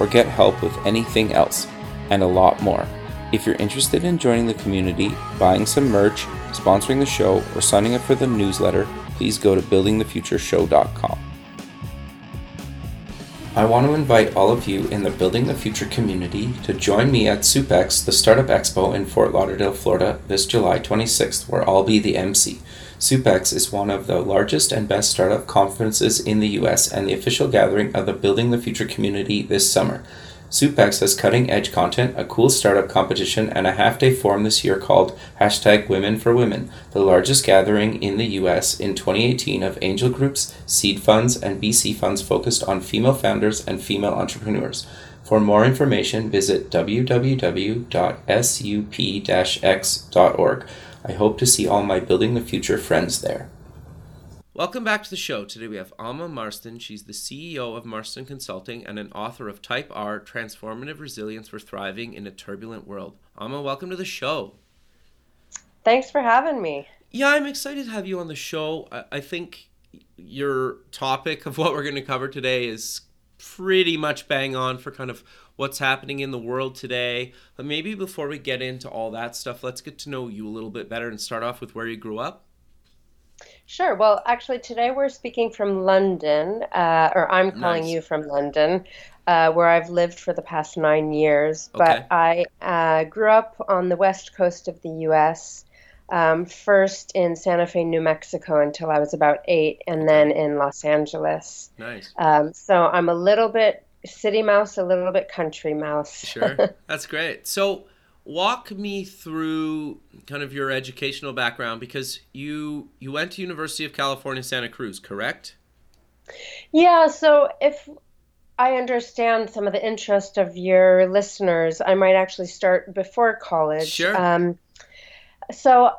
or get help with anything else, and a lot more. If you're interested in joining the community, buying some merch, sponsoring the show, or signing up for the newsletter, please go to buildingthefutureshow.com. I want to invite all of you in the Building the Future community to join me at SUPEX, the Startup Expo in Fort Lauderdale, Florida, this July 26th, where I'll be the MC. SUPEX is one of the largest and best startup conferences in the US and the official gathering of the Building the Future community this summer. SUPEX has cutting edge content, a cool startup competition, and a half day forum this year called hashtag Women for Women, the largest gathering in the US in 2018 of angel groups, seed funds, and VC funds focused on female founders and female entrepreneurs. For more information, visit www.sup-x.org. I hope to see all my Building the Future friends there. Welcome back to the show. Today we have Ama Marston. She's the CEO of Marston Consulting and an author of Type R Transformative Resilience for Thriving in a Turbulent World. Ama, welcome to the show. Thanks for having me. Yeah, I'm excited to have you on the show. I, I think your topic of what we're going to cover today is pretty much bang on for kind of what's happening in the world today. But maybe before we get into all that stuff, let's get to know you a little bit better and start off with where you grew up. Sure. Well, actually, today we're speaking from London, uh, or I'm calling nice. you from London, uh, where I've lived for the past nine years. Okay. But I uh, grew up on the west coast of the U.S. Um, first in Santa Fe, New Mexico, until I was about eight, and then in Los Angeles. Nice. Um, so I'm a little bit city mouse, a little bit country mouse. sure, that's great. So walk me through kind of your educational background because you you went to University of California, Santa Cruz, correct? Yeah. So if I understand some of the interest of your listeners, I might actually start before college. Sure. Um, so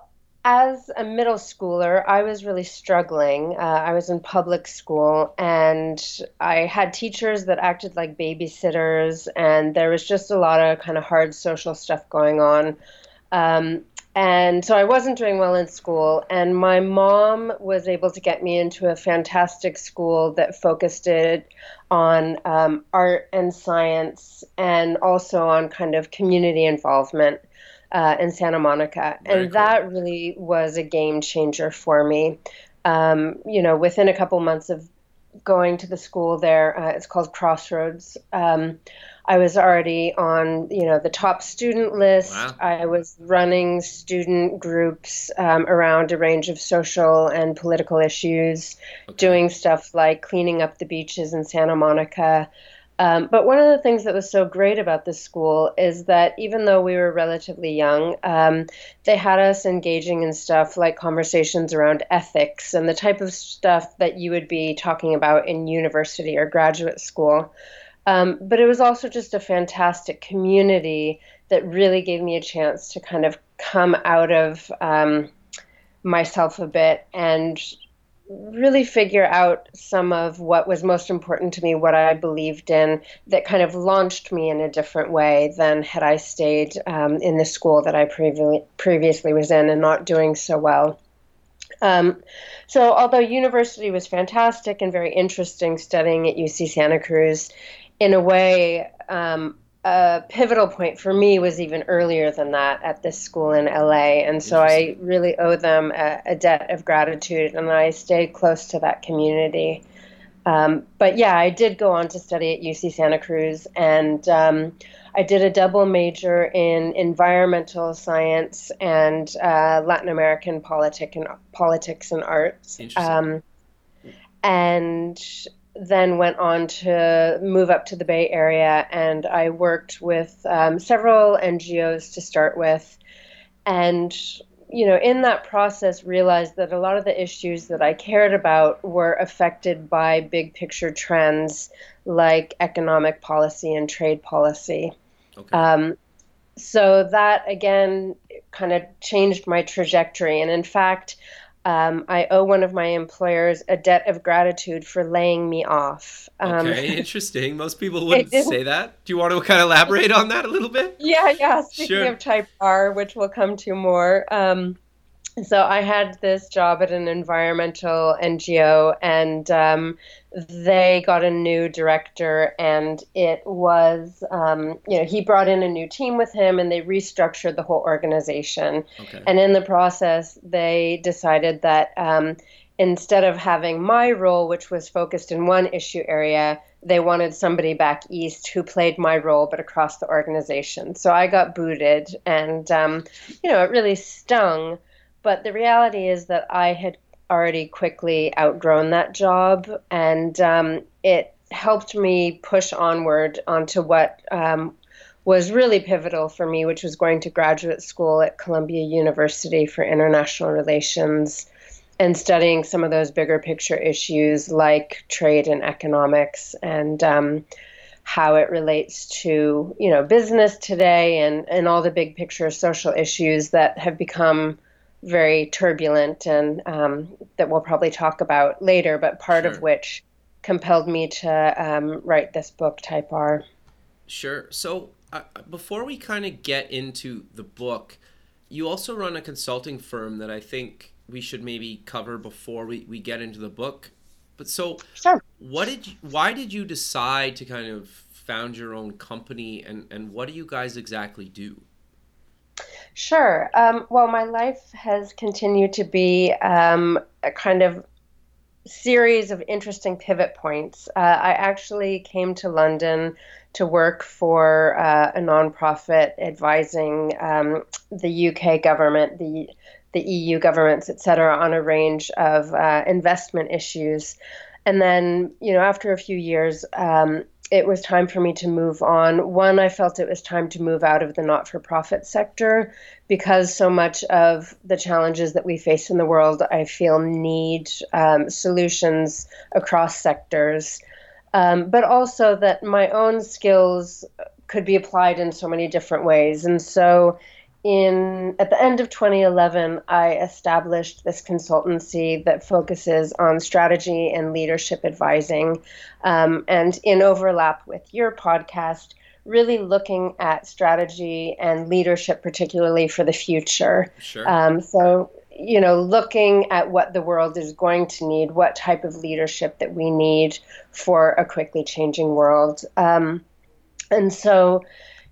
as a middle schooler, I was really struggling. Uh, I was in public school and I had teachers that acted like babysitters, and there was just a lot of kind of hard social stuff going on. Um, and so I wasn't doing well in school, and my mom was able to get me into a fantastic school that focused it on um, art and science and also on kind of community involvement uh, in Santa Monica. Very and cool. that really was a game changer for me. Um, you know, within a couple months of going to the school there, uh, it's called Crossroads. Um, I was already on, you know, the top student list. Wow. I was running student groups um, around a range of social and political issues, okay. doing stuff like cleaning up the beaches in Santa Monica, um, but one of the things that was so great about this school is that even though we were relatively young, um, they had us engaging in stuff like conversations around ethics and the type of stuff that you would be talking about in university or graduate school. Um, but it was also just a fantastic community that really gave me a chance to kind of come out of um, myself a bit and really figure out some of what was most important to me, what I believed in, that kind of launched me in a different way than had I stayed um, in the school that I previ- previously was in and not doing so well. Um, so, although university was fantastic and very interesting studying at UC Santa Cruz, in a way, um, a pivotal point for me was even earlier than that at this school in LA. And so I really owe them a, a, debt of gratitude, and I stayed close to that community. Um, but yeah, I did go on to study at UC Santa Cruz, and um, I did a double major in environmental science and uh, Latin American politic and politics and arts. Um, and then went on to move up to the Bay Area, and I worked with um, several NGOs to start with. And you know, in that process, realized that a lot of the issues that I cared about were affected by big picture trends like economic policy and trade policy. Okay. Um, so that again kind of changed my trajectory. And in fact, um, I owe one of my employers a debt of gratitude for laying me off. Um, okay, interesting. Most people wouldn't say that. Do you want to kind of elaborate on that a little bit? Yeah, yeah. Speaking sure. of Type R, which we'll come to more, um, so I had this job at an environmental NGO, and um, they got a new director, and it was, um, you know, he brought in a new team with him, and they restructured the whole organization. Okay. And in the process, they decided that um, instead of having my role, which was focused in one issue area, they wanted somebody back east who played my role but across the organization. So I got booted, and um, you know, it really stung but the reality is that I had already quickly outgrown that job, and um, it helped me push onward onto what um, was really pivotal for me, which was going to graduate school at Columbia University for international relations and studying some of those bigger picture issues like trade and economics and um, how it relates to you know business today and, and all the big picture social issues that have become very turbulent and um, that we'll probably talk about later, but part sure. of which compelled me to um, write this book, Type R. Sure. So uh, before we kind of get into the book, you also run a consulting firm that I think we should maybe cover before we, we get into the book. But so, sure. what did you, why did you decide to kind of found your own company and, and what do you guys exactly do? Sure. Um, well, my life has continued to be um, a kind of series of interesting pivot points. Uh, I actually came to London to work for uh, a nonprofit advising um, the UK government, the the EU governments, et cetera, on a range of uh, investment issues. And then, you know, after a few years, um, it was time for me to move on. One, I felt it was time to move out of the not for profit sector because so much of the challenges that we face in the world, I feel, need um, solutions across sectors. Um, but also that my own skills could be applied in so many different ways. And so in at the end of 2011 i established this consultancy that focuses on strategy and leadership advising um, and in overlap with your podcast really looking at strategy and leadership particularly for the future sure. Um, so you know looking at what the world is going to need what type of leadership that we need for a quickly changing world um, and so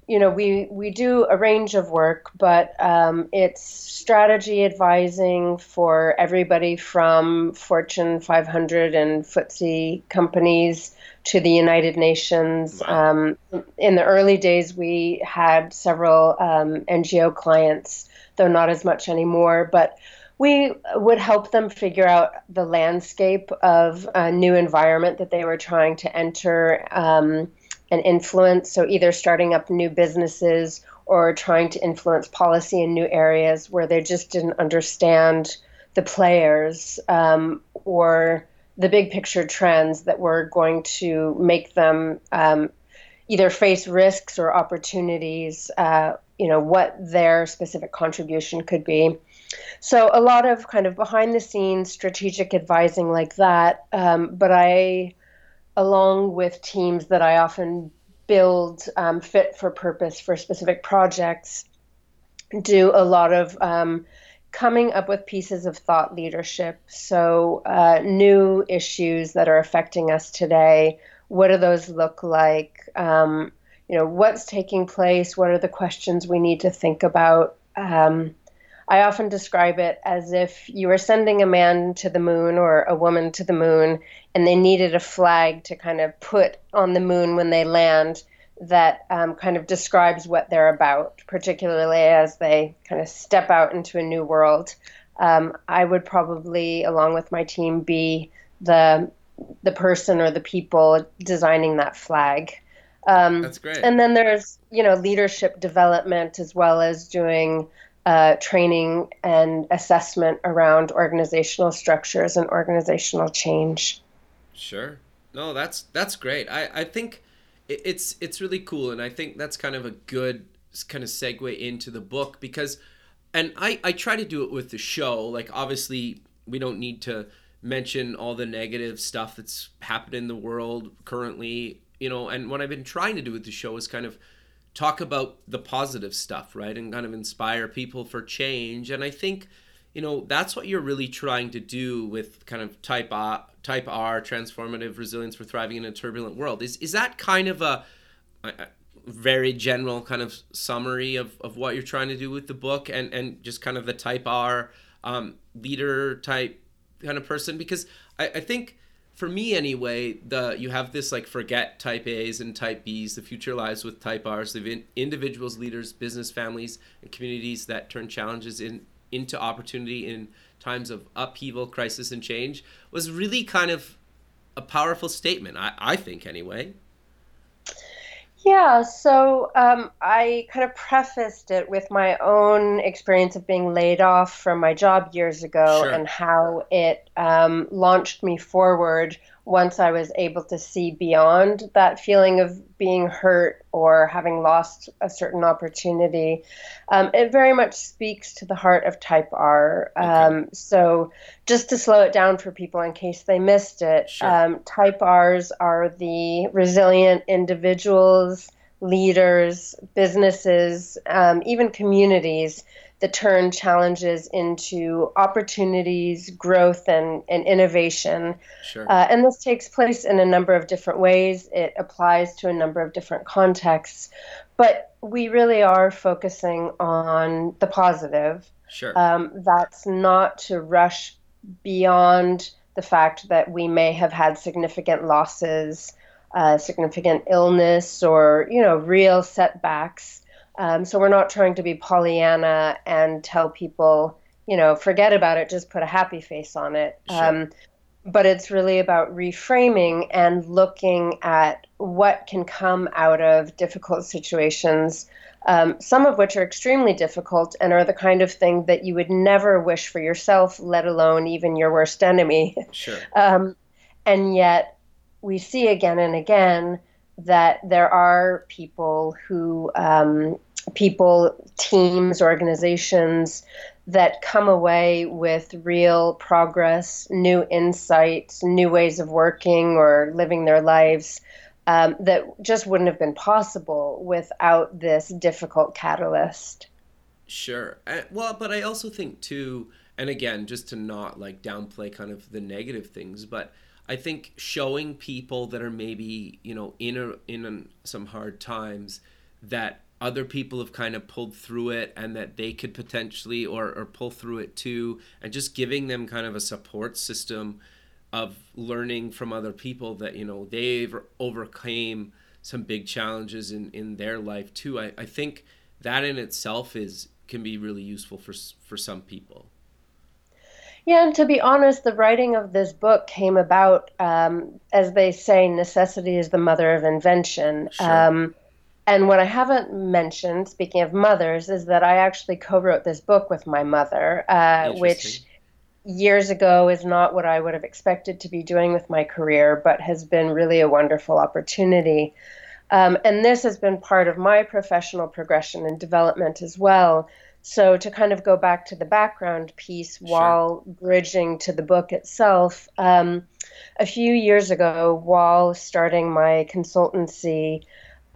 you know, we, we do a range of work, but um, it's strategy advising for everybody from Fortune 500 and FTSE companies to the United Nations. Um, in the early days, we had several um, NGO clients, though not as much anymore, but we would help them figure out the landscape of a new environment that they were trying to enter. Um, and influence. So, either starting up new businesses or trying to influence policy in new areas where they just didn't understand the players um, or the big picture trends that were going to make them um, either face risks or opportunities, uh, you know, what their specific contribution could be. So, a lot of kind of behind the scenes strategic advising like that. Um, but I along with teams that I often build um, fit for purpose for specific projects, do a lot of um, coming up with pieces of thought leadership. So, uh, new issues that are affecting us today, what do those look like? Um, you know, what's taking place? What are the questions we need to think about? Um, I often describe it as if you were sending a man to the moon or a woman to the moon, and they needed a flag to kind of put on the moon when they land that um, kind of describes what they're about, particularly as they kind of step out into a new world. Um, I would probably, along with my team, be the the person or the people designing that flag. Um, That's great. And then there's you know leadership development as well as doing uh, training and assessment around organizational structures and organizational change. Sure. No, that's that's great. I, I think it's it's really cool, and I think that's kind of a good kind of segue into the book because, and I I try to do it with the show. Like obviously we don't need to mention all the negative stuff that's happened in the world currently, you know. And what I've been trying to do with the show is kind of talk about the positive stuff, right, and kind of inspire people for change. And I think you know that's what you're really trying to do with kind of type R, type R transformative resilience for thriving in a turbulent world. Is is that kind of a, a very general kind of summary of, of what you're trying to do with the book and and just kind of the type R um, leader type kind of person? Because I, I think for me anyway, the you have this like forget type A's and type B's. The future lies with type R's. The individuals, leaders, business, families, and communities that turn challenges in into opportunity in times of upheaval, crisis, and change was really kind of a powerful statement, I, I think, anyway. Yeah, so um, I kind of prefaced it with my own experience of being laid off from my job years ago sure. and how it um, launched me forward once I was able to see beyond that feeling of being hurt or having lost a certain opportunity. Um, it very much speaks to the heart of Type R. Okay. Um, so, just to slow it down for people in case they missed it, sure. um, Type Rs are the resilient individuals, leaders, businesses, um, even communities that turn challenges into opportunities, growth, and, and innovation. Sure. Uh, and this takes place in a number of different ways. It applies to a number of different contexts. But we really are focusing on the positive. Sure. Um, that's not to rush beyond the fact that we may have had significant losses, uh, significant illness, or you know, real setbacks um, so we're not trying to be Pollyanna and tell people, you know, forget about it, just put a happy face on it. Sure. Um, but it's really about reframing and looking at what can come out of difficult situations, um, some of which are extremely difficult and are the kind of thing that you would never wish for yourself, let alone even your worst enemy. Sure. Um, and yet, we see again and again that there are people who um, people, teams, organizations that come away with real progress, new insights, new ways of working or living their lives um, that just wouldn't have been possible without this difficult catalyst. Sure. Well, but I also think too, and again, just to not like downplay kind of the negative things, but I think showing people that are maybe you know in a, in some hard times that other people have kind of pulled through it and that they could potentially or, or pull through it too and just giving them kind of a support system of learning from other people that you know they've overcame some big challenges in in their life too i, I think that in itself is can be really useful for for some people yeah, and to be honest, the writing of this book came about, um, as they say, necessity is the mother of invention. Sure. Um, and what I haven't mentioned, speaking of mothers, is that I actually co wrote this book with my mother, uh, which years ago is not what I would have expected to be doing with my career, but has been really a wonderful opportunity. Um, and this has been part of my professional progression and development as well. So, to kind of go back to the background piece while sure. bridging to the book itself, um, a few years ago, while starting my consultancy,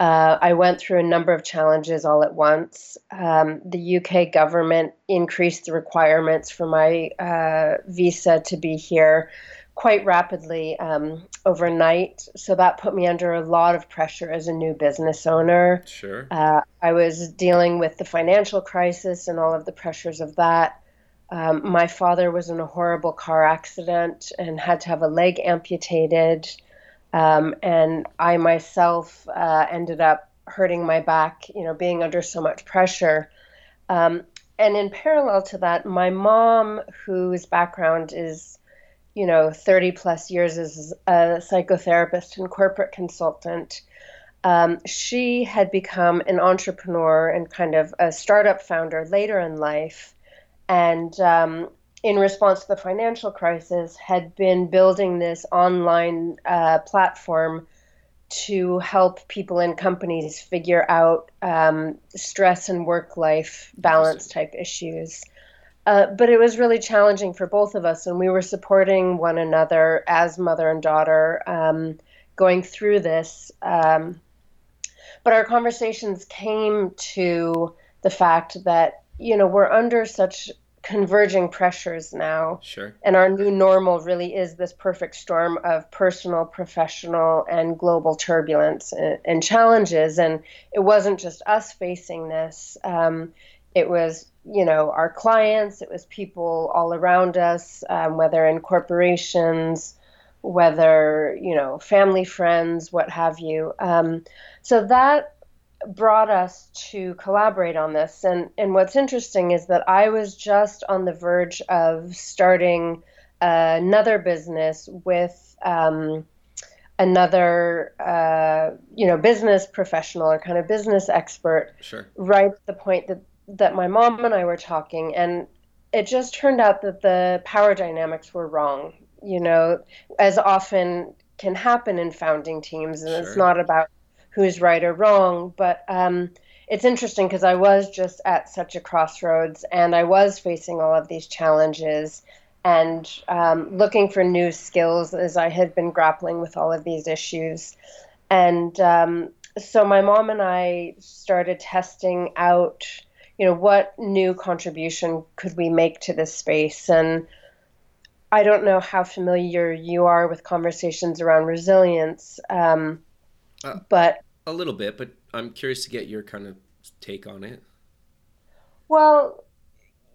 uh, I went through a number of challenges all at once. Um, the UK government increased the requirements for my uh, visa to be here quite rapidly um, overnight. So that put me under a lot of pressure as a new business owner. Sure. Uh, I was dealing with the financial crisis and all of the pressures of that. Um, my father was in a horrible car accident and had to have a leg amputated. Um, and I myself uh, ended up hurting my back, you know, being under so much pressure. Um, and in parallel to that, my mom, whose background is, you know, 30 plus years as a psychotherapist and corporate consultant, Um, she had become an entrepreneur and kind of a startup founder later in life. And um, in response to the financial crisis, had been building this online uh, platform to help people and companies figure out um, stress and work life balance type issues. Uh, but it was really challenging for both of us, and we were supporting one another as mother and daughter um, going through this. Um, but our conversations came to the fact that, you know, we're under such converging pressures now. Sure. And our new normal really is this perfect storm of personal, professional, and global turbulence and, and challenges. And it wasn't just us facing this. Um, it was, you know, our clients. It was people all around us, um, whether in corporations, whether you know, family, friends, what have you. Um, so that brought us to collaborate on this. And, and what's interesting is that I was just on the verge of starting another business with um, another, uh, you know, business professional or kind of business expert. Sure. Right at the point that, that my mom and I were talking. And it just turned out that the power dynamics were wrong, you know, as often can happen in founding teams. And sure. it's not about who's right or wrong. But um, it's interesting because I was just at such a crossroads and I was facing all of these challenges and um, looking for new skills as I had been grappling with all of these issues. And um, so my mom and I started testing out, you know, what new contribution could we make to this space. And I don't know how familiar you are with conversations around resilience. Um, uh, but a little bit, but I'm curious to get your kind of take on it. Well,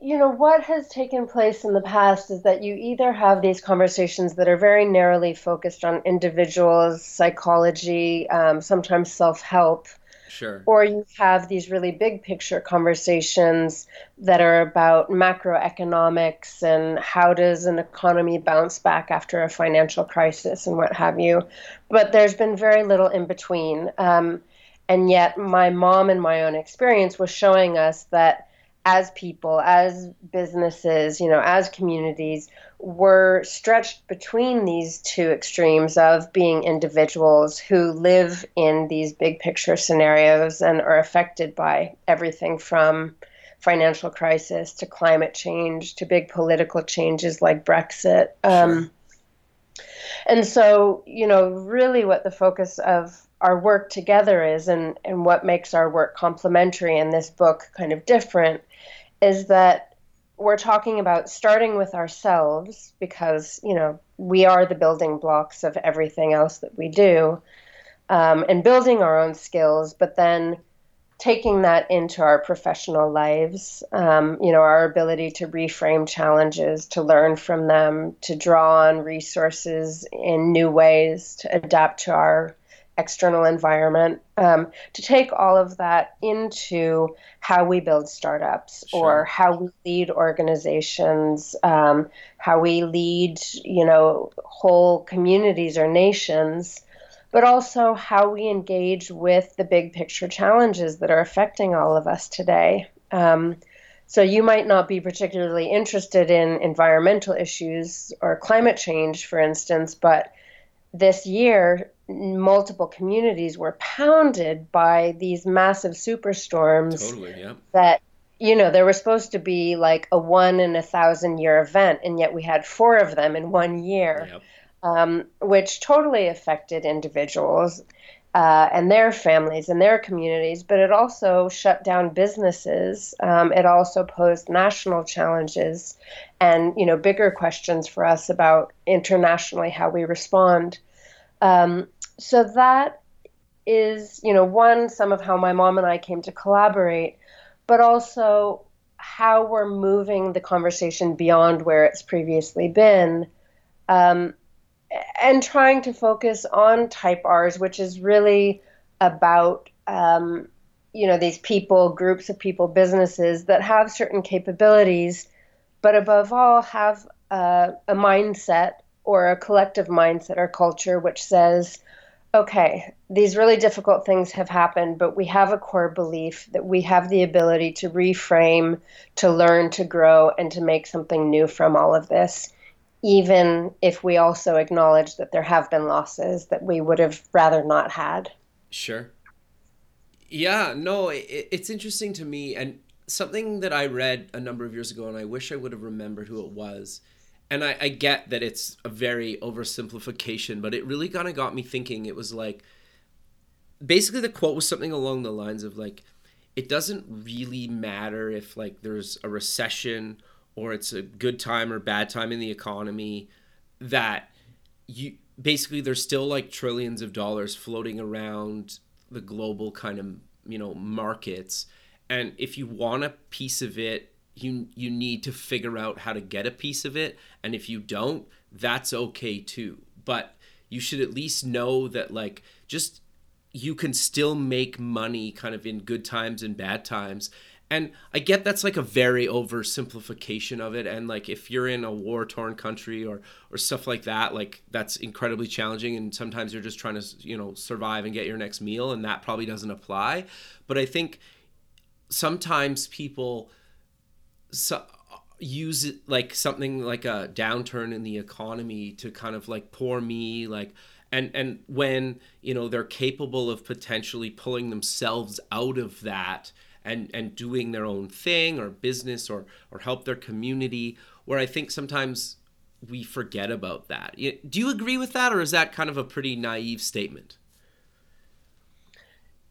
you know, what has taken place in the past is that you either have these conversations that are very narrowly focused on individuals, psychology, um, sometimes self help, Sure. Or you have these really big picture conversations that are about macroeconomics and how does an economy bounce back after a financial crisis and what have you. But there's been very little in between. Um, and yet, my mom and my own experience was showing us that as people, as businesses, you know, as communities, we're stretched between these two extremes of being individuals who live in these big picture scenarios and are affected by everything from financial crisis to climate change to big political changes like Brexit. Um, And so, you know, really what the focus of our work together is and, and what makes our work complementary and this book kind of different is that we're talking about starting with ourselves because you know we are the building blocks of everything else that we do um, and building our own skills but then taking that into our professional lives um, you know our ability to reframe challenges to learn from them to draw on resources in new ways to adapt to our external environment um, to take all of that into how we build startups sure. or how we lead organizations um, how we lead you know whole communities or nations but also how we engage with the big picture challenges that are affecting all of us today um, so you might not be particularly interested in environmental issues or climate change for instance but this year multiple communities were pounded by these massive superstorms totally, yeah. that you know there were supposed to be like a one in a thousand year event and yet we had four of them in one year yep. um, which totally affected individuals uh, and their families and their communities but it also shut down businesses um, it also posed national challenges and you know bigger questions for us about internationally how we respond um, so that is, you know, one, some of how my mom and I came to collaborate, but also how we're moving the conversation beyond where it's previously been. Um, and trying to focus on type R's, which is really about um, you know these people, groups of people, businesses that have certain capabilities, but above all have uh, a mindset or a collective mindset or culture which says okay, these really difficult things have happened, but we have a core belief that we have the ability to reframe, to learn, to grow, and to make something new from all of this, even if we also acknowledge that there have been losses that we would have rather not had. Sure. Yeah, no, it, it's interesting to me. And something that I read a number of years ago, and I wish I would have remembered who it was. And I, I get that it's a very oversimplification, but it really kind of got me thinking. It was like, basically, the quote was something along the lines of like, it doesn't really matter if like there's a recession or it's a good time or bad time in the economy that you basically there's still like trillions of dollars floating around the global kind of you know markets and if you want a piece of it you you need to figure out how to get a piece of it and if you don't that's okay too but you should at least know that like just you can still make money kind of in good times and bad times and I get that's like a very oversimplification of it. And like if you're in a war torn country or or stuff like that, like that's incredibly challenging. And sometimes you're just trying to you know survive and get your next meal, and that probably doesn't apply. But I think sometimes people so, use it like something like a downturn in the economy to kind of like poor me like and and when you know they're capable of potentially pulling themselves out of that and and doing their own thing or business or or help their community where i think sometimes we forget about that. Do you agree with that or is that kind of a pretty naive statement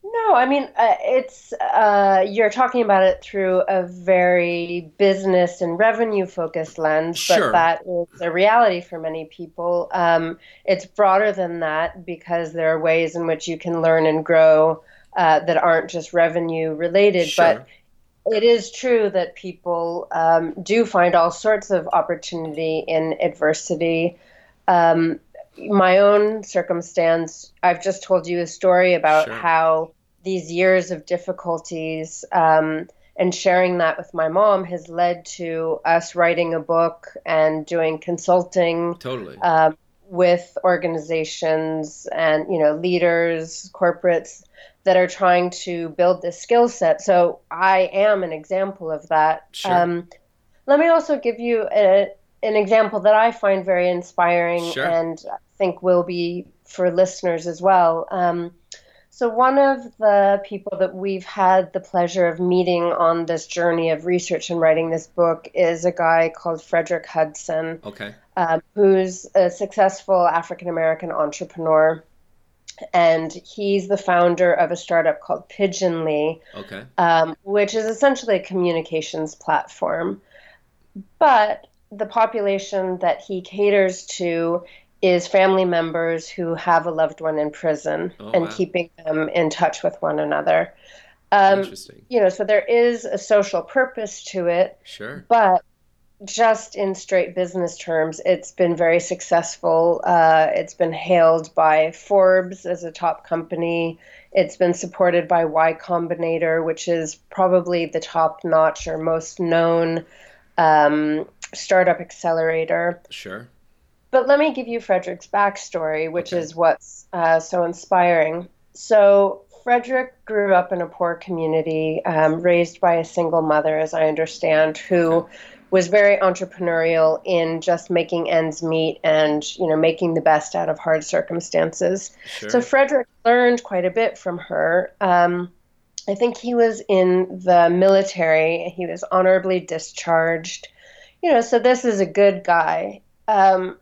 no, I mean uh, it's uh, you're talking about it through a very business and revenue focused lens, sure. but that is a reality for many people. Um, it's broader than that because there are ways in which you can learn and grow uh, that aren't just revenue related. Sure. But it is true that people um, do find all sorts of opportunity in adversity. Um, my own circumstance, I've just told you a story about sure. how these years of difficulties um, and sharing that with my mom has led to us writing a book and doing consulting. Totally. Um, with organizations and you know leaders corporates that are trying to build this skill set. So I am an example of that. Sure. Um, let me also give you a, an example that I find very inspiring sure. and think will be for listeners as well. Um, so, one of the people that we've had the pleasure of meeting on this journey of research and writing this book is a guy called Frederick Hutson. Okay. Um, who's a successful African American entrepreneur and he's the founder of a startup called Pigeonly, okay. um, which is essentially a communications platform. But the population that he caters to is family members who have a loved one in prison oh, and wow. keeping them in touch with one another. Um, Interesting. You know, so there is a social purpose to it, Sure. but just in straight business terms, it's been very successful. Uh, it's been hailed by Forbes as a top company. It's been supported by Y Combinator, which is probably the top notch or most known um, startup accelerator. Sure. But let me give you Frederick's backstory, which Okay. is what's uh, so inspiring. So, Frederick grew up in a poor community, um, raised by a single mother, as I understand, who Okay. was very entrepreneurial in just making ends meet and you know making the best out of hard circumstances. Sure. So Frederick learned quite a bit from her. Um, I think he was in the military. He was honorably discharged. You know, so this is a good guy. Um,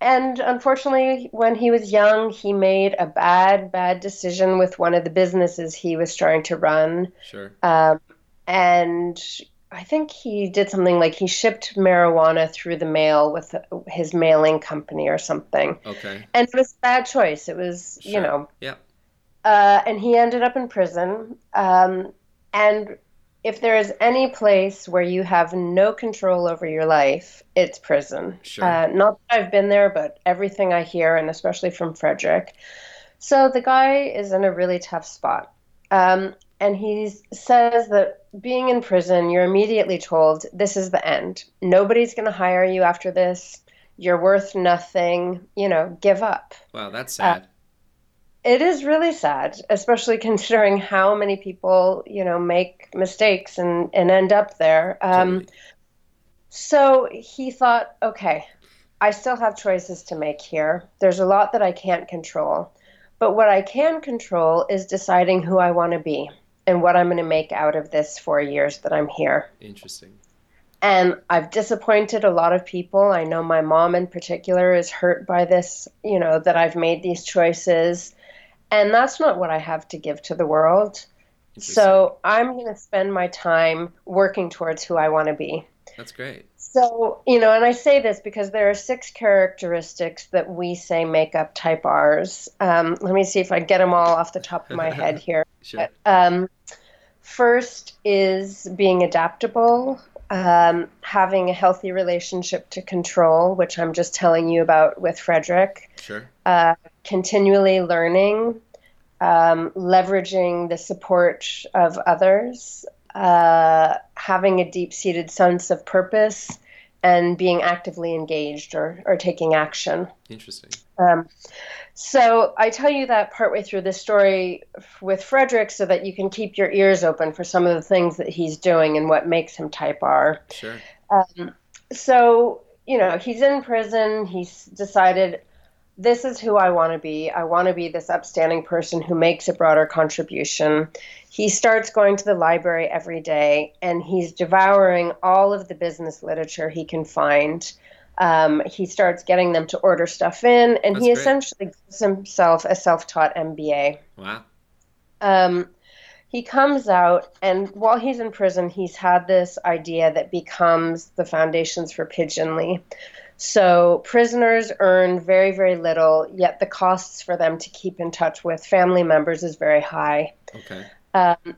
and unfortunately, when he was young, he made a bad, bad decision with one of the businesses he was trying to run. sure. Um, and I think he did something like he shipped marijuana through the mail with his mailing company or something. Okay. And it was a bad choice. It was, you know, Yeah. uh, and he ended up in prison. Um, and if there is any place where you have no control over your life, it's prison. Sure. Uh, not that I've been there, but everything I hear, and especially from Frederick. So the guy is in a really tough spot. Um, and he says that being in prison, you're immediately told this is the end. Nobody's going to hire you after this. You're worth nothing. You know, give up. Wow, that's sad. It is really sad, especially considering how many people, you know, make mistakes and, and end up there. Um, totally. So he thought, okay, I still have choices to make here. There's a lot that I can't control. But what I can control is deciding who I want to be and what I'm going to make out of this four years that I'm here. Interesting. And I've disappointed a lot of people. I know my mom in particular is hurt by this, you know, that I've made these choices. And that's not what I have to give to the world. So I'm going to spend my time working towards who I want to be. That's great. So, you know, and I say this because there are six characteristics that we say make up type R's. Um, let me see if I get them all off the top of my head here. sure. Um, first is being adaptable, um, having a healthy relationship to control, which I'm just telling you about with Frederick. Sure. Uh, continually learning, um, leveraging the support of others, uh, having a deep seated sense of purpose, and being actively engaged or, or taking action. Interesting. Um, so I tell you that partway through the story with Frederick so that you can keep your ears open for some of the things that he's doing and what makes him type R. Sure. Um, so, you know, he's in prison. He's decided this is who I want to be. I want to be this upstanding person who makes a broader contribution. He starts going to the library every day and he's devouring all of the business literature he can find. Um, he starts getting them to order stuff in, and That's he great. essentially gives himself a self taught MBA. Wow. Um, he comes out, and while he's in prison, he's had this idea that becomes the foundations for Pigeonly. So prisoners earn very, very little, yet the costs for them to keep in touch with family members is very high. Okay. Um,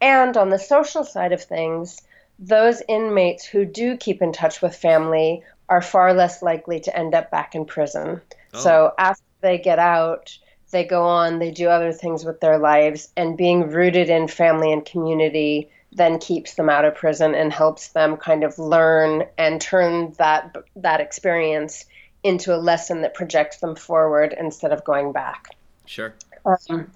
and on the social side of things, those inmates who do keep in touch with family are far less likely to end up back in prison. Oh. So after they get out, they go on, they do other things with their lives, and being rooted in family and community then keeps them out of prison and helps them kind of learn and turn that that experience into a lesson that projects them forward instead of going back. Sure. Um,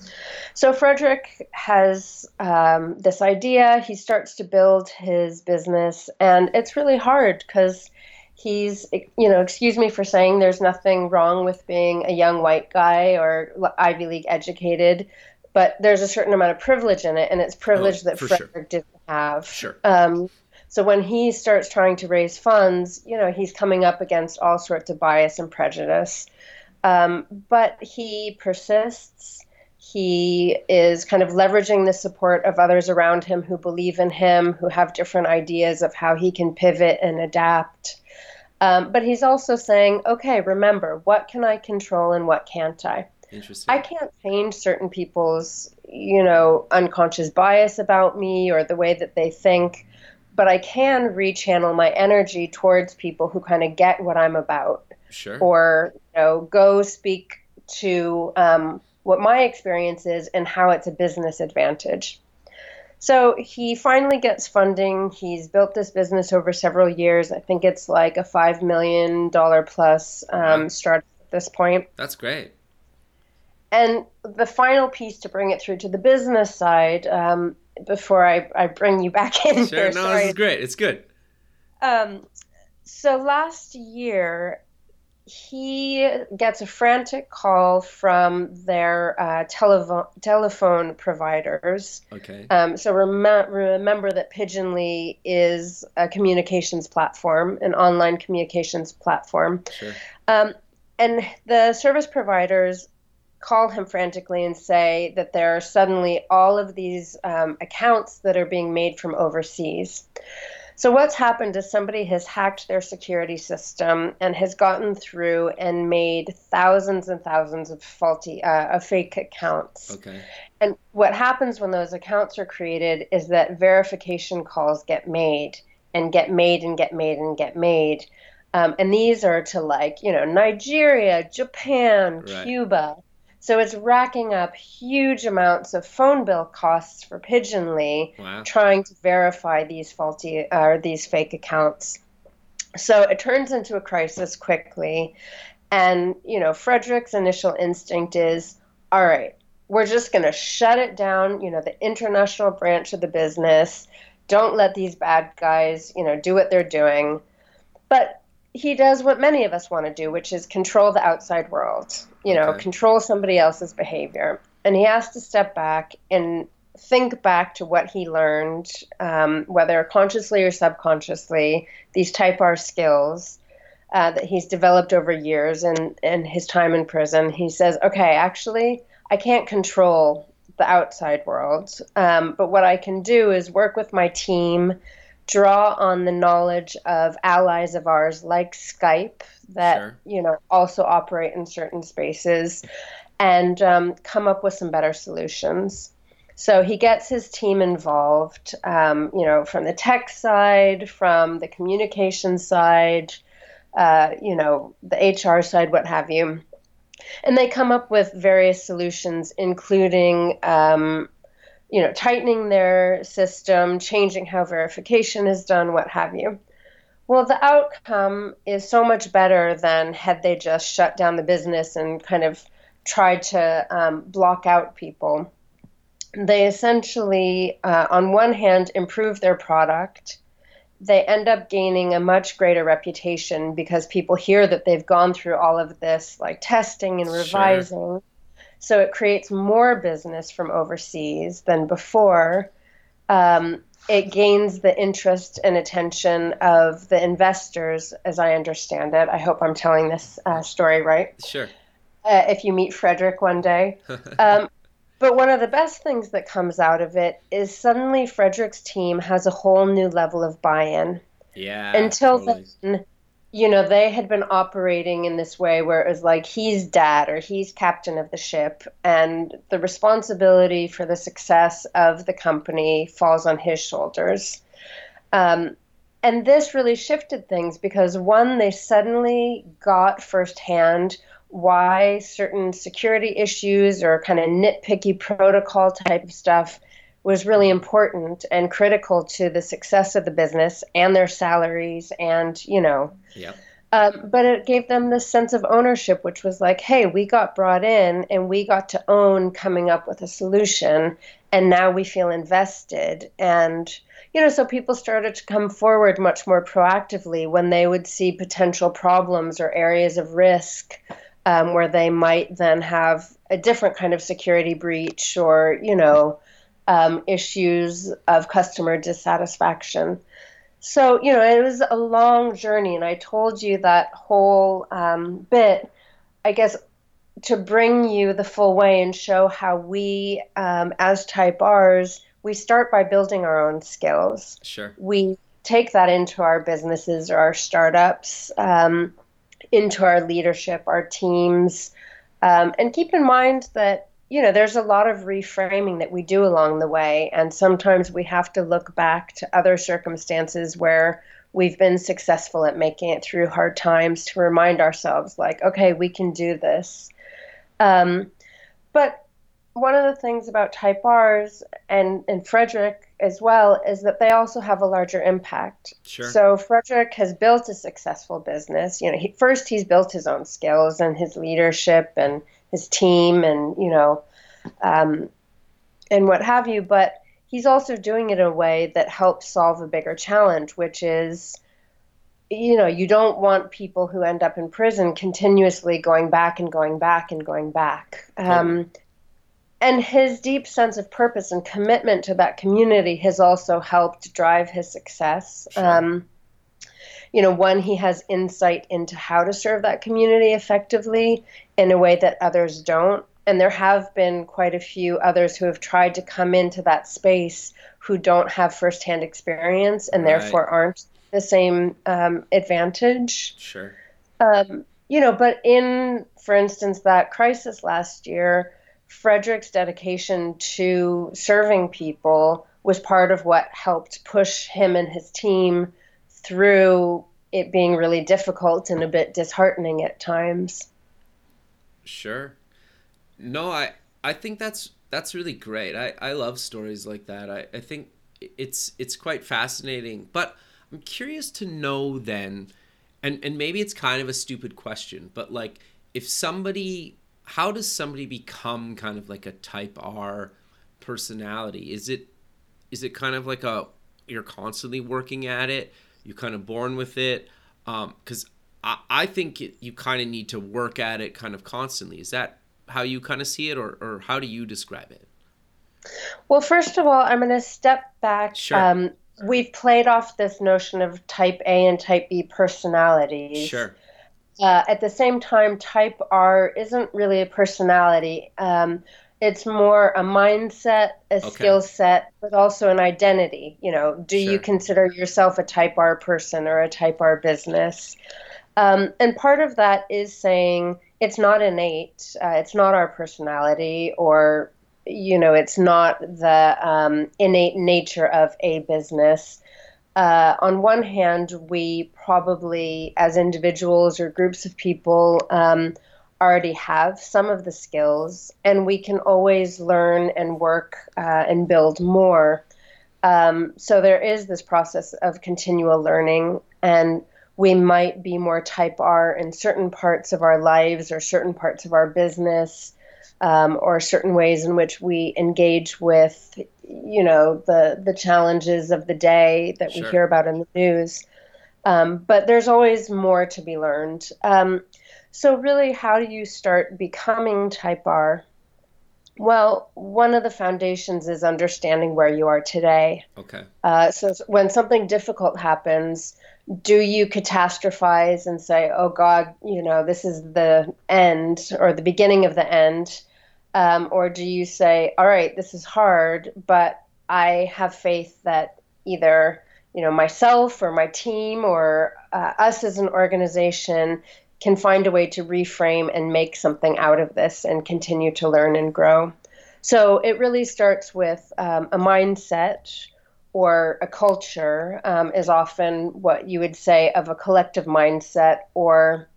so Frederick has um, this idea. He starts to build his business, and it's really hard because he's, you know, excuse me for saying there's nothing wrong with being a young white guy or Ivy League educated, but there's a certain amount of privilege in it, and it's privilege oh, that Frederick sure. didn't have. Sure. Um, so when he starts trying to raise funds, you know, he's coming up against all sorts of bias and prejudice. Um, but he persists. He is kind of leveraging the support of others around him who believe in him, who have different ideas of how he can pivot and adapt. Um, but he's also saying, okay, remember, what can I control and what can't I? Interesting. I can't change certain people's, you know, unconscious bias about me or the way that they think, but I can rechannel my energy towards people who kind of get what I'm about. Sure. Or, you know, go speak to um, what my experience is and how it's a business advantage. So he finally gets funding. He's built this business over several years. I think it's like a $5 million plus um, startup at this point. That's great. And the final piece to bring it through to the business side, um, before I, I bring you back in sure, here. No, sorry. this is great. It's good. Um, so last year, he gets a frantic call from their uh, televo- telephone providers. Okay. Um, so rem- remember that Pigeonly is a communications platform, an online communications platform. Sure. Um, and the service providers call him frantically and say that there are suddenly all of these um, accounts that are being made from overseas. So what's happened is somebody has hacked their security system and has gotten through and made thousands and thousands of faulty, uh, of fake accounts. Okay. And what happens when those accounts are created is that verification calls get made and get made and get made and get made. Um, and these are to like you know Nigeria, Japan, right. Cuba. So it's racking up huge amounts of phone bill costs for Pigeonly wow. trying to verify these faulty or uh, these fake accounts. So it turns into a crisis quickly. And, you know, Frederick's initial instinct is all right, we're just going to shut it down, you know, the international branch of the business. Don't let these bad guys, you know, do what they're doing. But he does what many of us want to do, which is control the outside world, you know, Okay. control somebody else's behavior. And he has to step back and think back to what he learned, um, whether consciously or subconsciously, these type R skills uh, that he's developed over years and, and his time in prison. He says, okay, actually, I can't control the outside world, um, but what I can do is work with my team, draw on the knowledge of allies of ours like Skype that Sure. you know also operate in certain spaces, and um, come up with some better solutions. So he gets his team involved, um, you know, from the tech side, from the communication side, uh, you know, the HR side, what have you. And they come up with various solutions, including, um, you know, tightening their system, changing how verification is done, what have you. Well, the outcome is so much better than had they just shut down the business and kind of tried to um, block out people. They essentially, uh, on one hand, improve their product they end up gaining a much greater reputation because people hear that they've gone through all of this like testing and Sure. So it creates more business from overseas than before. Um, it gains the interest and attention of the investors, as I understand it. I hope I'm telling this uh, story right. Sure. Uh, if you meet Frederick one day. Um, but one of the best things that comes out of it is suddenly Frederick's team has a whole new level of buy in. yeah. Until totally. then, you know, they had been operating in this way where it was like he's dad or he's captain of the ship, and the responsibility for the success of the company falls on his shoulders. Um, and this really shifted things because one, they suddenly got firsthand why certain security issues or kind of nitpicky protocol type of stuff was really important and critical to the success of the business and their salaries and you know Yep. um, but it gave them this sense of ownership which was like hey we got brought in and we got to own coming up with a solution and now we feel invested and you know so people started to come forward much more proactively when they would see potential problems or areas of risk um, where they might then have a different kind of security breach or you know um, issues of customer dissatisfaction so you know it was a long journey and i told you that whole um, bit i guess to bring you the full way and show how we um, as type r's we start by building our own skills Sure. we take that into our businesses or our startups, um, into our leadership, our teams, um, and keep in mind that you know there's a lot of reframing that we do along the way, and sometimes we have to look back to other circumstances where we've been successful at making it through hard times to remind ourselves, like, okay, we can do this. Um, but one of the things about type R's and, and Frederick as well is that they also have a larger impact. Sure. So Frederick has built a successful business. You know, he, first he's built his own skills and his leadership and his team and you know, um, and what have you. But he's also doing it in a way that helps solve a bigger challenge, which is, you know, you don't want people who end up in prison continuously going back and going back and going back. Um, and his deep sense of purpose and commitment to that community has also helped drive his success. Sure. Um, you know, one, he has insight into how to serve that community effectively in a way that others don't. And there have been quite a few others who have tried to come into that space who don't have firsthand experience and Right. therefore aren't the same um, advantage. Sure. Um, you know, but in, for instance, that crisis last year, Frederick's dedication to serving people was part of what helped push him and his team through it being really difficult and a bit disheartening at times. Sure. No, I I think that's that's really great. I, I love stories like that. I, I think it's it's quite fascinating. But I'm curious to know then and and maybe it's kind of a stupid question, but like if somebody how does somebody become kind of like a type R personality? Is it is it kind of like a you're constantly working at it? You're kind of born with it? Because um, I, I think it, you kind of need to work at it kind of constantly. Is that how you kind of see it, or, or how do you describe it? Well, first of all, I'm going to step back. Sure. Um, we've played off this notion of type A and type B personalities. Sure. Uh, at the same time, type R isn't really a personality. Um, it's more a mindset, a okay. skill set, but also an identity. You know, do sure. you consider yourself a type R person or a type R business? Um, and part of that is saying it's not innate, uh, it's not our personality, or, you know, it's not the um, innate nature of a business. Uh, on one hand, we probably, as individuals or groups of people, um, already have some of the skills, and we can always learn and work uh, and build more. Um, so there is this process of continual learning, and we might be more type R in certain parts of our lives or certain parts of our business. Um, or certain ways in which we engage with, you know, the the challenges of the day that sure. we hear about in the news. Um, but there's always more to be learned. Um, so, really, how do you start becoming type R? Well, one of the foundations is understanding where you are today. Okay. Uh, so, when something difficult happens, do you catastrophize and say, oh God, you know, this is the end or the beginning of the end? Um, or do you say, all right, this is hard, but I have faith that either you know myself or my team or uh, us as an organization can find a way to reframe and make something out of this and continue to learn and grow. So it really starts with um, a mindset or a culture, um, is often what you would say of a collective mindset or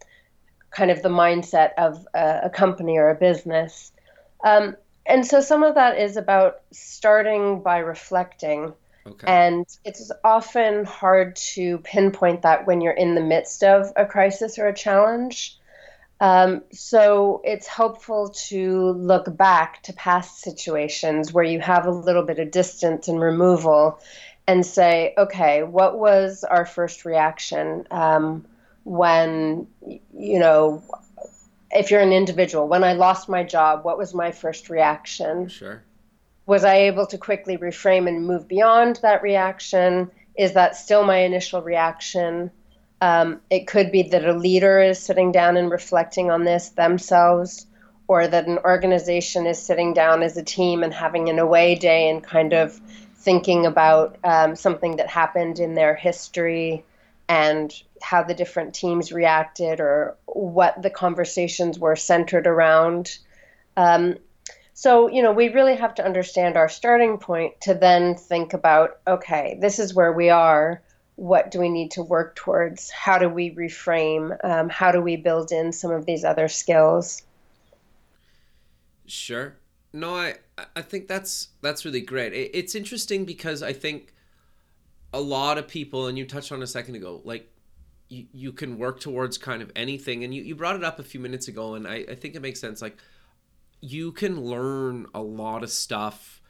kind of the mindset of a, a company or a business. Um, and so some of that is about starting by reflecting Okay. And it's often hard to pinpoint that when you're in the midst of a crisis or a challenge. Um, so it's helpful to look back to past situations where you have a little bit of distance and removal and say, okay, what was our first reaction um, when, you know, if you're an individual, when I lost my job, what was my first reaction? Sure was I able to quickly reframe and move beyond that reaction? Is that still my initial reaction? Um, it could be that a leader is sitting down and reflecting on this themselves, or that an organization is sitting down as a team and having an away day and kind of thinking about um, something that happened in their history and how the different teams reacted or what the conversations were centered around. Um, so, you know, we really have to understand our starting point to then think about okay, this is where we are. What do we need to work towards? How do we reframe? Um, how do we build in some of these other skills? Sure. No, I I think that's that's really great. It's interesting because I think a lot of people, and you touched on a second ago, like you, you can work towards kind of anything, and you, you brought it up a few minutes ago, and I, I think it makes sense. Like you can learn a lot of stuff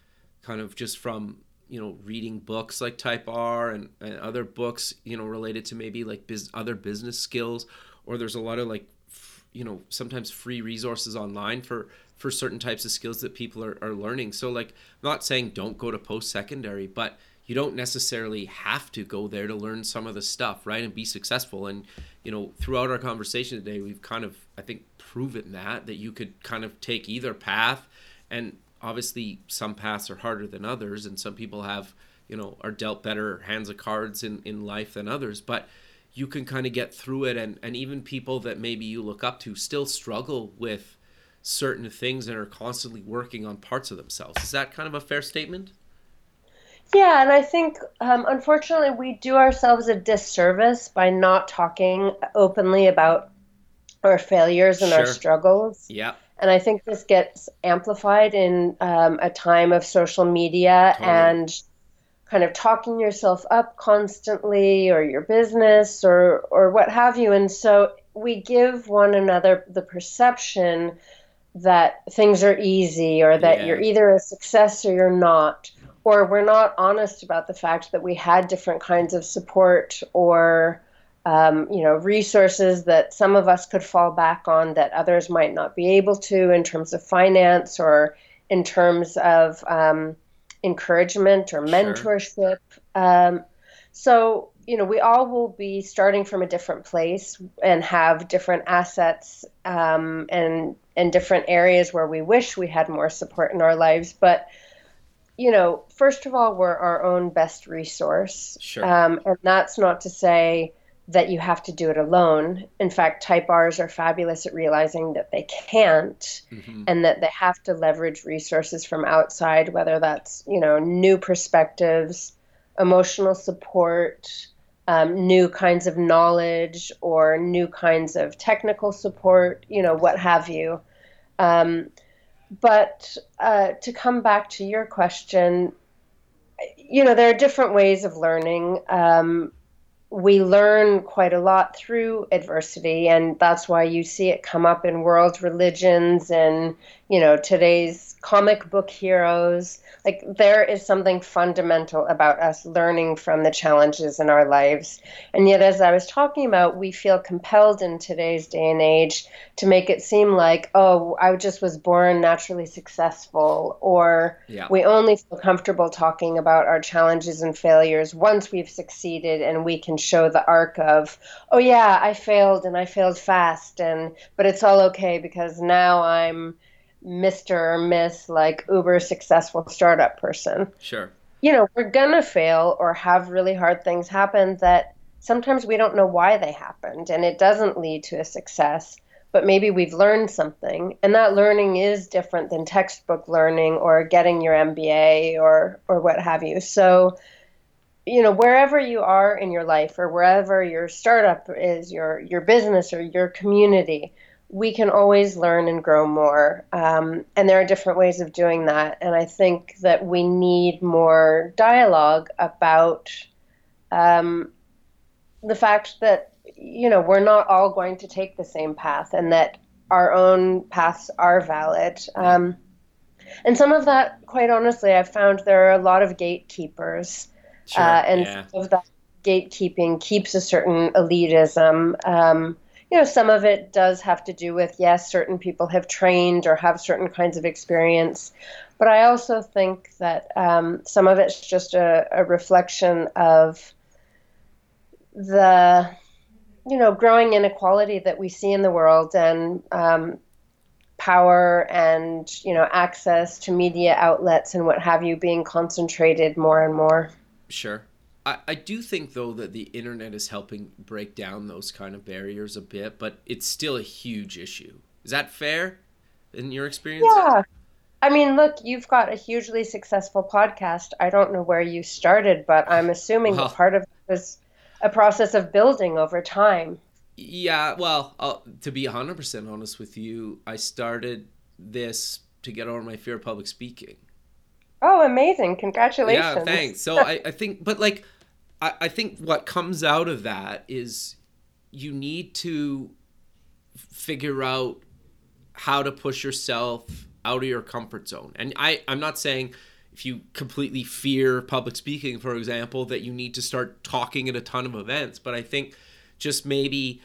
kind of just from you know reading books like type r and, and other books you know related to maybe like biz- other business skills or there's a lot of like f- you know sometimes free resources online for for certain types of skills that people are, are learning. So like I'm not saying don't go to post secondary but you don't necessarily have to go there to learn some of the stuff right and be successful. And you know throughout our conversation today we've kind of i think proven that that you could kind of take either path. And obviously some paths are harder than others and some people have you know are dealt better hands of cards in in life than others. But you can kind of get through it and and even people that maybe you look up to still struggle with certain things and are constantly working on parts of themselves. Is that kind of a fair statement? Yeah, and I think um, unfortunately we do ourselves a disservice by not talking openly about our failures and sure. our struggles. Yeah. And I think this gets amplified in um, a time of social media totally. and kind of talking yourself up constantly or your business or or what have you. And so we give one another the perception that things are easy or that Yeah. you're either a success or you're not or we're not honest about the fact that we had different kinds of support or um, you know resources that some of us could fall back on that others might not be able to in terms of finance or in terms of um, encouragement or Sure. mentorship um, so you know we all will be starting from a different place and have different assets um, and and different areas where we wish we had more support in our lives but you know first of all we're our own best resource Sure. um, and that's not to say that you have to do it alone. In fact type r's are fabulous at realizing that they can't Mhm. and that they have to leverage resources from outside whether that's you know new perspectives emotional support um, new kinds of knowledge or new kinds of technical support you know what have you. Um, but uh, to come back to your question you know there are different ways of learning. Um, we learn quite a lot through adversity and that's why you see it come up in world religions and you know today's comic book heroes like there is something fundamental about us learning from the challenges in our lives and yet as i was talking about we feel compelled in today's day and age to make it seem like oh i just was born naturally successful or Yeah. we only feel comfortable talking about our challenges and failures once we've succeeded and we can show the arc of oh yeah i failed and i failed fast and but it's all okay because now i'm mr or miss like uber successful startup person Sure. you know we're gonna fail or have really hard things happen that sometimes we don't know why they happened and it doesn't lead to a success but maybe we've learned something and that learning is different than textbook learning or getting your MBA or or what have you so you know wherever you are in your life or wherever your startup is your your business or your community we can always learn and grow more um, and there are different ways of doing that and i think that we need more dialogue about um, the fact that you know we're not all going to take the same path and that our own paths are valid um, and some of that quite honestly i've found there are a lot of gatekeepers Sure. uh, and yeah. some of that gatekeeping keeps a certain elitism. You know, some of it does have to do with yes, certain people have trained or have certain kinds of experience, but I also think that um, some of it's just a, a reflection of the you know growing inequality that we see in the world and um, power and you know access to media outlets and what have you being concentrated more and more. Sure. I, I do think though that the internet is helping break down those kind of barriers a bit, but it's still a huge issue. Is that fair in your experience? Yeah. I mean, look, you've got a hugely successful podcast. I don't know where you started, but I'm assuming Well- part of it was a process of building over time. Yeah, well, uh, to be 100% honest with you, I started this to get over my fear of public speaking. Oh, amazing. Congratulations. Yeah, thanks. So I, I think, but like, I, I think what comes out of that is you need to figure out how to push yourself out of your comfort zone. And I, I'm not saying if you completely fear public speaking, for example, that you need to start talking at a ton of events, but I think just maybe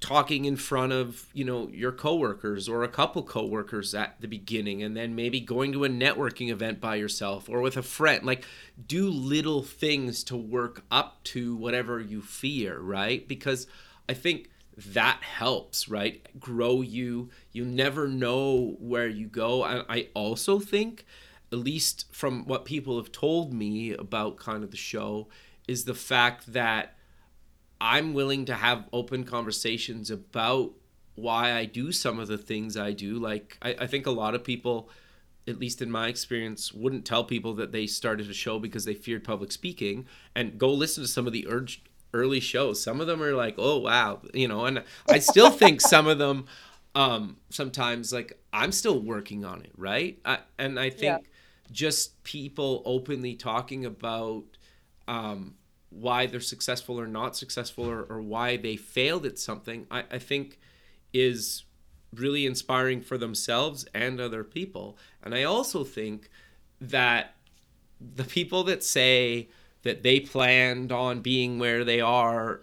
talking in front of you know your coworkers or a couple coworkers at the beginning and then maybe going to a networking event by yourself or with a friend. Like do little things to work up to whatever you fear right? Because i think that helps right? Grow you. You never know where you go. I, I also think at least from what people have told me about kind of the show is the fact that I'm willing to have open conversations about why I do some of the things I do. Like, I, I think a lot of people, at least in my experience, wouldn't tell people that they started a show because they feared public speaking. And go listen to some of the urge, early shows. Some of them are like, oh, wow, you know, and I still think some of them, um, sometimes, like, I'm still working on it, right? I, and I think Yeah. just people openly talking about, um, why they're successful or not successful or, or why they failed at something I, I think is really inspiring for themselves and other people. And I also think that the people that say that they planned on being where they are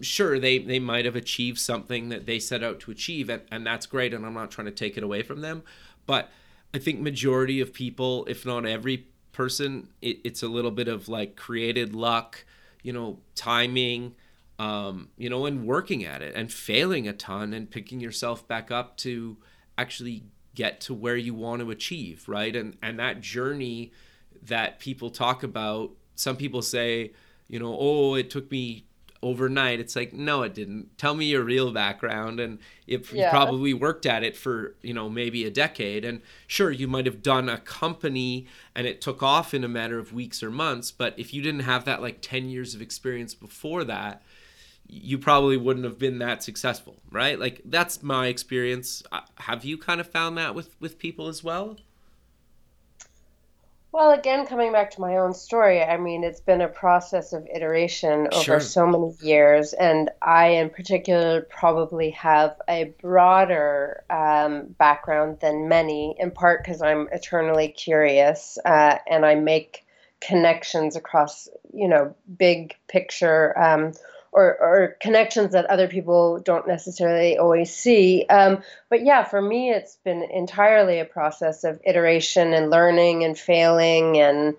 sure they they might have achieved something that they set out to achieve and, and that's great and i'm not trying to take it away from them but i think majority of people if not every person it, it's a little bit of like created luck you know timing um, you know and working at it and failing a ton and picking yourself back up to actually get to where you want to achieve right? And and that journey that people talk about some people say you know oh it took me overnight. It's like, no, it didn't. Tell me your real background. And if yeah. you probably worked at it for, you know, maybe a decade. And sure, you might have done a company and it took off in a matter of weeks or months. But if you didn't have that like 10 years of experience before that, you probably wouldn't have been that successful, right? Like that's my experience. Uh, have you kind of found that with with people as well? Well, again, coming back to my own story, I mean, it's been a process of iteration over sure. so many years, and I, in particular, probably have a broader um, background than many, in part because I'm eternally curious uh, and I make connections across, you know, big picture um, or, or connections that other people don't necessarily always see. Um, but yeah, for me, it's been entirely a process of iteration and learning and failing and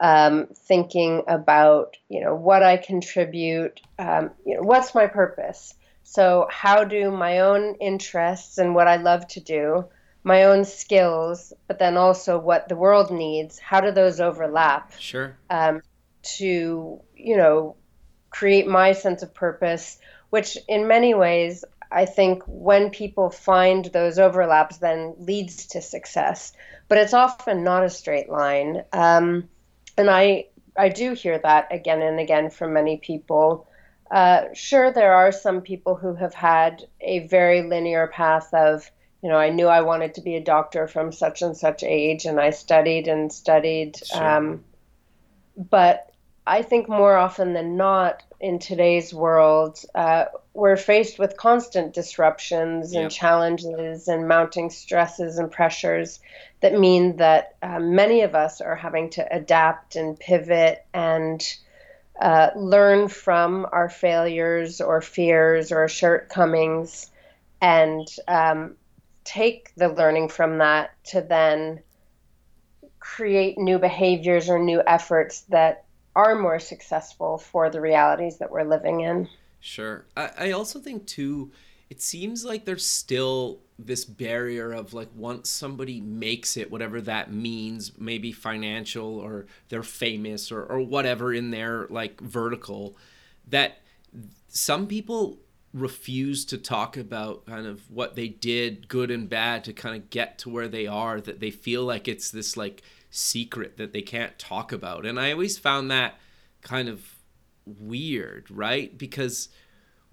um, thinking about, you know, what I contribute, um, you know, what's my purpose. So how do my own interests and what I love to do, my own skills, but then also what the world needs, how do those overlap? Sure. Um, to you know create my sense of purpose, which in many ways, I think when people find those overlaps, then leads to success. But it's often not a straight line. Um, and I, I do hear that again and again from many people. Uh, sure, there are some people who have had a very linear path of, you know, I knew I wanted to be a doctor from such and such age, and I studied and studied. Sure. Um, but I think more often than not in today's world, uh, we're faced with constant disruptions and challenges and mounting stresses and pressures that mean that uh, many of us are having to adapt and pivot and uh, learn from our failures or fears or shortcomings and um, take the learning from that to then create new behaviors or new efforts that are more successful for the realities that we're living in. Sure. I, I also think, too, it seems like there's still this barrier of like once somebody makes it, whatever that means, maybe financial or they're famous or, or whatever in their like vertical, that some people refuse to talk about kind of what they did, good and bad, to kind of get to where they are, that they feel like it's this like secret that they can't talk about. And I always found that kind of weird, right? Because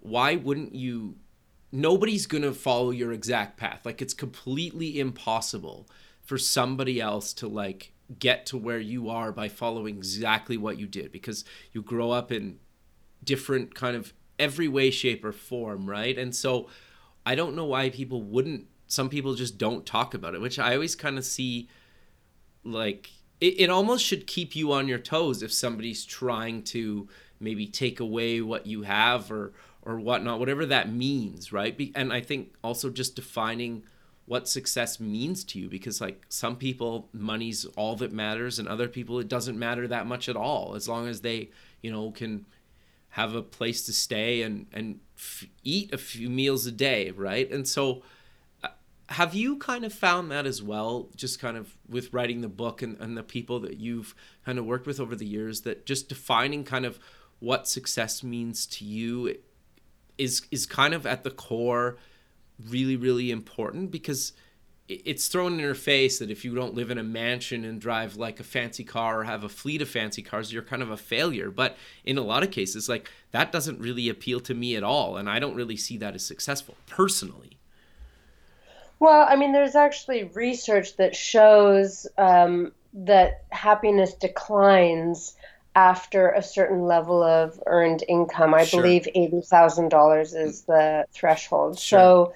why wouldn't you? Nobody's going to follow your exact path. Like, it's completely impossible for somebody else to, like, get to where you are by following exactly what you did because you grow up in different kind of every way shape or form right and so i don't know why people wouldn't some people just don't talk about it which i always kind of see like it, it almost should keep you on your toes if somebody's trying to maybe take away what you have or or whatnot whatever that means right? And i think also just defining what success means to you because like some people money's all that matters and other people it doesn't matter that much at all as long as they you know can have a place to stay and and f- eat a few meals a day right? And so have you kind of found that as well just kind of with writing the book and, and the people that you've kind of worked with over the years that just defining kind of what success means to you is is kind of at the core really really important? Because it's thrown in your face that if you don't live in a mansion and drive like a fancy car or have a fleet of fancy cars you're kind of a failure. But in a lot of cases like that doesn't really appeal to me at all and i don't really see that as successful personally well, I mean, there's actually research that shows um, that happiness declines after a certain level of earned income. I sure. believe eighty thousand dollars is the threshold. Sure. So,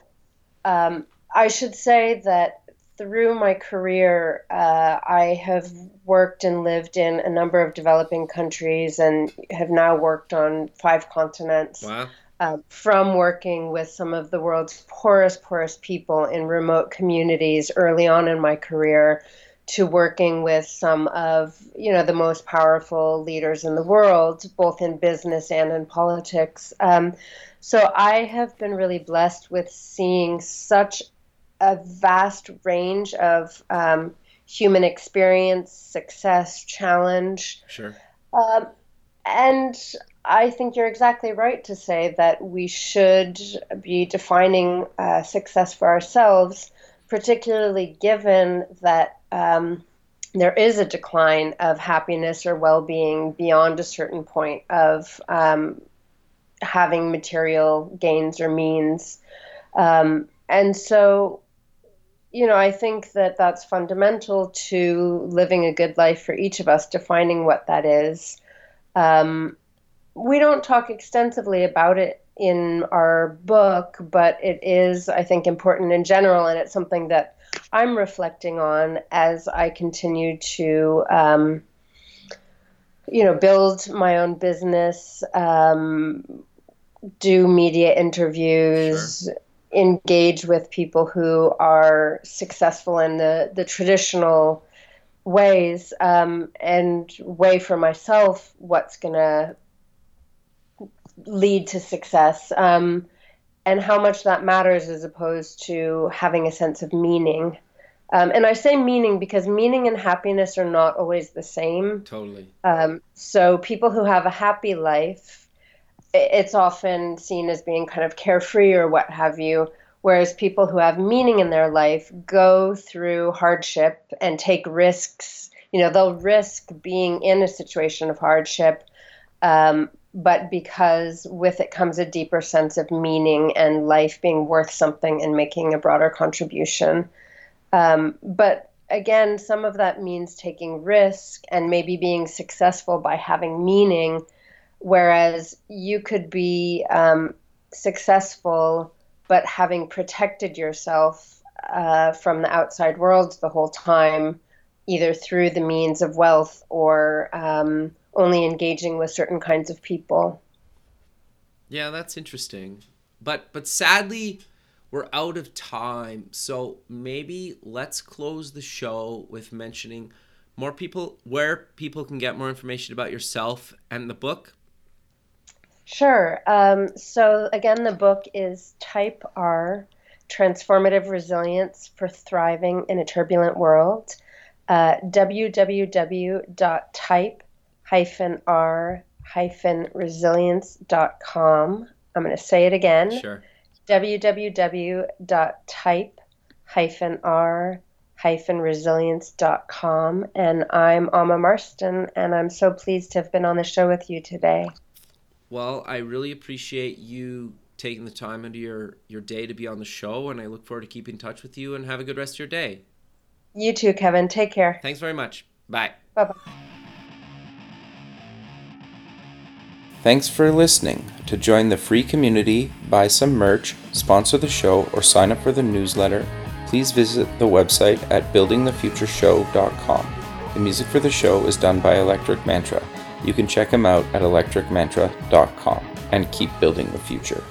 um, I should say that through my career, uh, I have worked and lived in a number of developing countries and have now worked on five continents. Wow. Uh, from working with some of the world's poorest, poorest people in remote communities early on in my career to working with some of you know the most powerful leaders in the world, both in business and in politics. Um, so I have been really blessed with seeing such a vast range of um, human experience, success, challenge. Sure. Um, and I think you're exactly right to say that we should be defining uh, success for ourselves, particularly given that um, there is a decline of happiness or well being beyond a certain point of um, having material gains or means. Um, and so, you know, I think that that's fundamental to living a good life for each of us, defining what that is. Um, we don't talk extensively about it in our book, but it is, I think, important in general, and it's something that I'm reflecting on as I continue to, um, you know, build my own business, um, do media interviews, sure. engage with people who are successful in the, the traditional ways, um, and weigh for myself what's going to lead to success. Um, and how much that matters as opposed to having a sense of meaning. Um, and I say meaning because meaning and happiness are not always the same. Totally. Um, so people who have a happy life, it's often seen as being kind of carefree or what have you. Whereas people who have meaning in their life go through hardship and take risks. You know, they'll risk being in a situation of hardship, um, but because with it comes a deeper sense of meaning and life being worth something and making a broader contribution. Um, but again, some of that means taking risk and maybe being successful by having meaning, whereas you could be um, successful but having protected yourself uh, from the outside world the whole time, either through the means of wealth or um, only engaging with certain kinds of people. Yeah, that's interesting. But but sadly, we're out of time. So maybe let's close the show with mentioning more people where people can get more information about yourself and the book. Sure. Um, so again, the book is Type R: Transformative Resilience for Thriving in a Turbulent World. Uh, www.type r resilience.com. I'm going to say it again. Sure. www.type r resilience.com. And I'm Ama Marston, and I'm so pleased to have been on the show with you today. Well, I really appreciate you taking the time into your, your day to be on the show, and I look forward to keeping in touch with you and have a good rest of your day. You too, Kevin. Take care. Thanks very much. Bye. Bye bye. Thanks for listening. To join the free community, buy some merch, sponsor the show, or sign up for the newsletter, please visit the website at buildingthefutureshow.com. The music for the show is done by Electric Mantra. You can check him out at electricmantra.com and keep building the future.